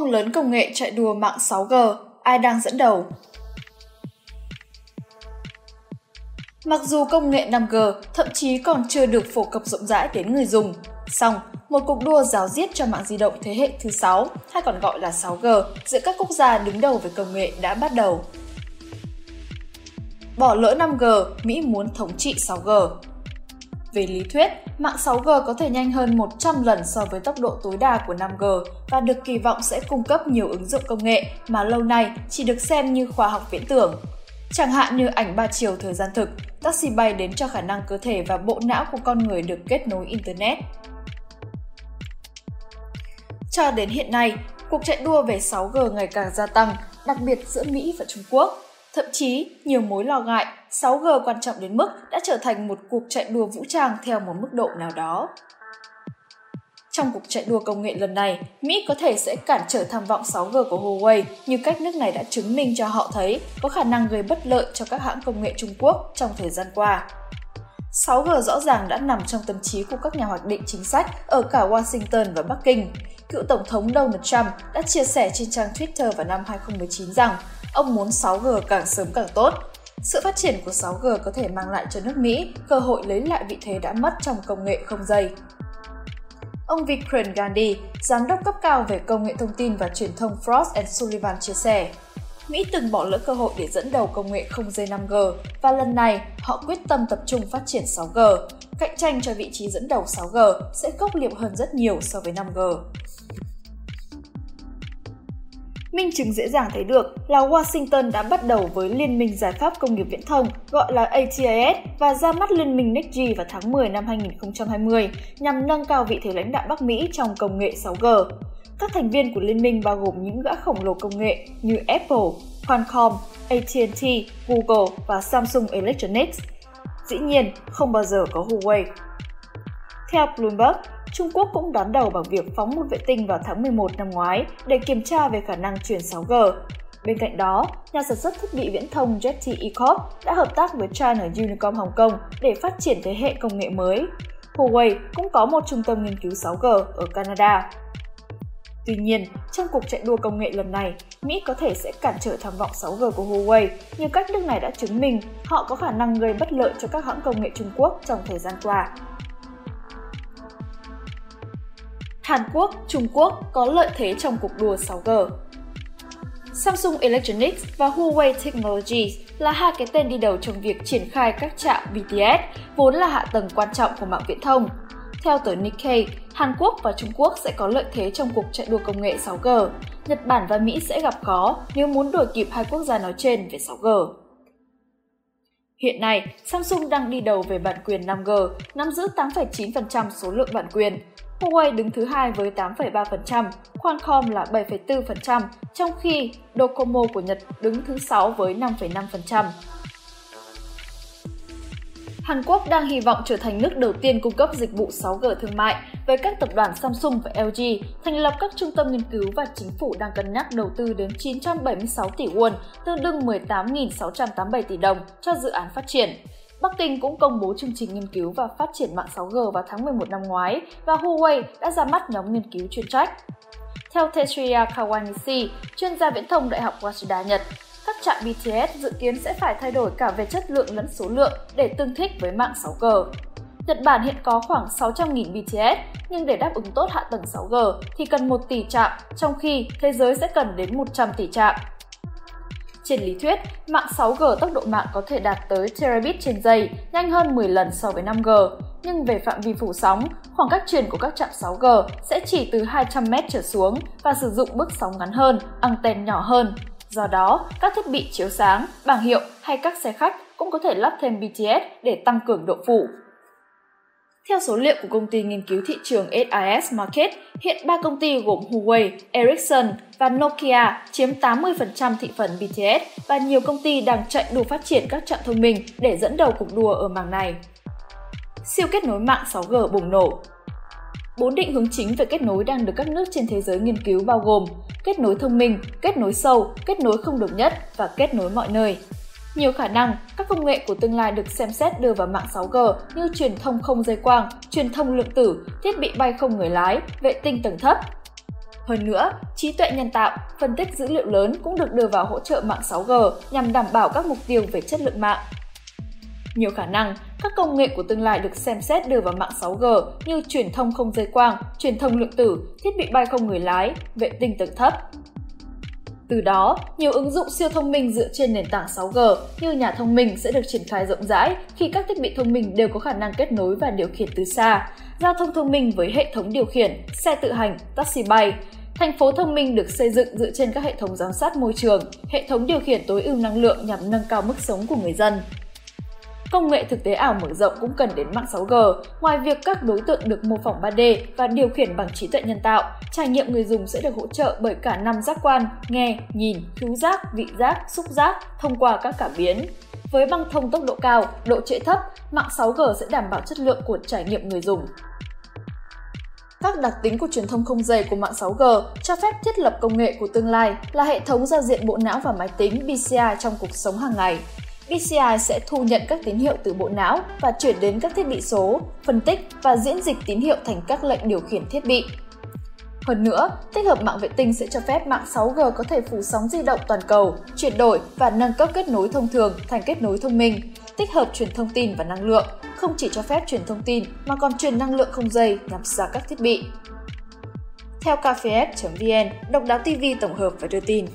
Ông lớn công nghệ chạy đua mạng 6G, ai đang dẫn đầu? Mặc dù công nghệ 5G thậm chí còn chưa được phổ cập rộng rãi đến người dùng, song một cuộc đua giáo diết cho mạng di động thế hệ thứ 6, hay còn gọi là 6G, giữa các quốc gia đứng đầu về công nghệ đã bắt đầu. Bỏ lỡ 5G, Mỹ muốn thống trị 6G. Về lý thuyết, mạng 6G có thể nhanh hơn 100 lần so với tốc độ tối đa của 5G và được kỳ vọng sẽ cung cấp nhiều ứng dụng công nghệ mà lâu nay chỉ được xem như khoa học viễn tưởng. Chẳng hạn như ảnh ba chiều thời gian thực, taxi bay đến cho khả năng cơ thể và bộ não của con người được kết nối Internet. Cho đến hiện nay, cuộc chạy đua về 6G ngày càng gia tăng, đặc biệt giữa Mỹ và Trung Quốc. Thậm chí, nhiều mối lo ngại 6G quan trọng đến mức đã trở thành một cuộc chạy đua vũ trang theo một mức độ nào đó. Trong cuộc chạy đua công nghệ lần này, Mỹ có thể sẽ cản trở tham vọng 6G của Huawei như cách nước này đã chứng minh cho họ thấy có khả năng gây bất lợi cho các hãng công nghệ Trung Quốc trong thời gian qua. 6G rõ ràng đã nằm trong tâm trí của các nhà hoạch định chính sách ở cả Washington và Bắc Kinh. Cựu Tổng thống Donald Trump đã chia sẻ trên trang Twitter vào năm 2019 rằng ông muốn 6G càng sớm càng tốt. Sự phát triển của 6G có thể mang lại cho nước Mỹ cơ hội lấy lại vị thế đã mất trong công nghệ không dây. Ông Vikram Gandhi, giám đốc cấp cao về công nghệ thông tin và truyền thông Frost Sullivan chia sẻ, Mỹ từng bỏ lỡ cơ hội để dẫn đầu công nghệ không dây 5G và lần này họ quyết tâm tập trung phát triển 6G. Cạnh tranh cho vị trí dẫn đầu 6G sẽ khốc liệt hơn rất nhiều so với 5G. Minh chứng dễ dàng thấy được là Washington đã bắt đầu với Liên minh Giải pháp Công nghiệp Viễn thông gọi là ATIS và ra mắt Liên minh NextG vào tháng 10 năm 2020 nhằm nâng cao vị thế lãnh đạo Bắc Mỹ trong công nghệ 6G. Các thành viên của liên minh bao gồm những gã khổng lồ công nghệ như Apple, Qualcomm, AT&T, Google và Samsung Electronics. Dĩ nhiên, không bao giờ có Huawei. Theo Bloomberg, Trung Quốc cũng đón đầu bằng việc phóng một vệ tinh vào tháng 11 năm ngoái để kiểm tra về khả năng truyền 6G. Bên cạnh đó, nhà sản xuất thiết bị viễn thông ZTE Corp đã hợp tác với China Unicom Hồng Kông để phát triển thế hệ công nghệ mới. Huawei cũng có một trung tâm nghiên cứu 6G ở Canada. Tuy nhiên, trong cuộc chạy đua công nghệ lần này, Mỹ có thể sẽ cản trở tham vọng 6G của Huawei như cách nước này đã chứng minh họ có khả năng gây bất lợi cho các hãng công nghệ Trung Quốc trong thời gian qua. Hàn Quốc, Trung Quốc có lợi thế trong cuộc đua 6G. Samsung Electronics và Huawei Technologies là hai cái tên đi đầu trong việc triển khai các trạm BTS, vốn là hạ tầng quan trọng của mạng viễn thông. Theo tờ Nikkei, Hàn Quốc và Trung Quốc sẽ có lợi thế trong cuộc chạy đua công nghệ 6G. Nhật Bản và Mỹ sẽ gặp khó nếu muốn đuổi kịp hai quốc gia nói trên về 6G. Hiện nay, Samsung đang đi đầu về bản quyền 5G, nắm giữ 8,9% số lượng bản quyền, Huawei đứng thứ hai với 8,3%, Qualcomm là 7,4%, trong khi Docomo của Nhật đứng thứ 6 với 5,5%. Hàn Quốc đang hy vọng trở thành nước đầu tiên cung cấp dịch vụ 6G thương mại với các tập đoàn Samsung và LG, thành lập các trung tâm nghiên cứu và chính phủ đang cân nhắc đầu tư đến 976 tỷ won, tương đương 18.687 tỷ đồng cho dự án phát triển. Bắc Kinh cũng công bố chương trình nghiên cứu và phát triển mạng 6G vào tháng 11 năm ngoái và Huawei đã ra mắt nhóm nghiên cứu chuyên trách. Theo Tetsuya Kawanishi, chuyên gia viễn thông Đại học Waseda Nhật, các trạm BTS dự kiến sẽ phải thay đổi cả về chất lượng lẫn số lượng để tương thích với mạng 6G. Nhật Bản hiện có khoảng 600.000 BTS, nhưng để đáp ứng tốt hạ tầng 6G thì cần 1 tỷ trạm, trong khi thế giới sẽ cần đến 100 tỷ trạm. Trên lý thuyết, mạng 6G tốc độ mạng có thể đạt tới terabit trên giây, nhanh hơn 10 lần so với 5G. Nhưng về phạm vi phủ sóng, khoảng cách truyền của các trạm 6G sẽ chỉ từ 200m trở xuống và sử dụng bước sóng ngắn hơn, anten nhỏ hơn. Do đó, các thiết bị chiếu sáng, bảng hiệu hay các xe khách cũng có thể lắp thêm BTS để tăng cường độ phủ. Theo số liệu của công ty nghiên cứu thị trường SIS Market, hiện ba công ty gồm Huawei, Ericsson và Nokia chiếm 80% thị phần BTS và nhiều công ty đang chạy đua phát triển các trạm thông minh để dẫn đầu cuộc đua ở mảng này. Siêu kết nối mạng 6G bùng nổ Bốn định hướng chính về kết nối đang được các nước trên thế giới nghiên cứu bao gồm kết nối thông minh, kết nối sâu, kết nối không đồng nhất và kết nối mọi nơi. Nhiều khả năng, các công nghệ của tương lai được xem xét đưa vào mạng 6G như truyền thông không dây quang, truyền thông lượng tử, thiết bị bay không người lái, vệ tinh tầng thấp. Hơn nữa, trí tuệ nhân tạo, phân tích dữ liệu lớn cũng được đưa vào hỗ trợ mạng 6G nhằm đảm bảo các mục tiêu về chất lượng mạng. Nhiều khả năng, các công nghệ của tương lai được xem xét đưa vào mạng 6G như truyền thông không dây quang, truyền thông lượng tử, thiết bị bay không người lái, vệ tinh tầng thấp. Từ đó, nhiều ứng dụng siêu thông minh dựa trên nền tảng 6G như nhà thông minh sẽ được triển khai rộng rãi khi các thiết bị thông minh đều có khả năng kết nối và điều khiển từ xa, giao thông thông minh với hệ thống điều khiển, xe tự hành, taxi bay, Thành phố thông minh được xây dựng dựa trên các hệ thống giám sát môi trường, hệ thống điều khiển tối ưu năng lượng nhằm nâng cao mức sống của người dân. Công nghệ thực tế ảo mở rộng cũng cần đến mạng 6G. Ngoài việc các đối tượng được mô phỏng 3D và điều khiển bằng trí tuệ nhân tạo, trải nghiệm người dùng sẽ được hỗ trợ bởi cả năm giác quan, nghe, nhìn, khứu giác, vị giác, xúc giác thông qua các cảm biến. Với băng thông tốc độ cao, độ trễ thấp, mạng 6G sẽ đảm bảo chất lượng của trải nghiệm người dùng. Các đặc tính của truyền thông không dây của mạng 6G cho phép thiết lập công nghệ của tương lai là hệ thống giao diện bộ não và máy tính PCI trong cuộc sống hàng ngày. PCI sẽ thu nhận các tín hiệu từ bộ não và chuyển đến các thiết bị số, phân tích và diễn dịch tín hiệu thành các lệnh điều khiển thiết bị. Hơn nữa, tích hợp mạng vệ tinh sẽ cho phép mạng 6G có thể phủ sóng di động toàn cầu, chuyển đổi và nâng cấp kết nối thông thường thành kết nối thông minh, tích hợp truyền thông tin và năng lượng, không chỉ cho phép truyền thông tin mà còn truyền năng lượng không dây nhằm ra các thiết bị. Theo kfs.vn, Độc đáo TV tổng hợp và đưa tin.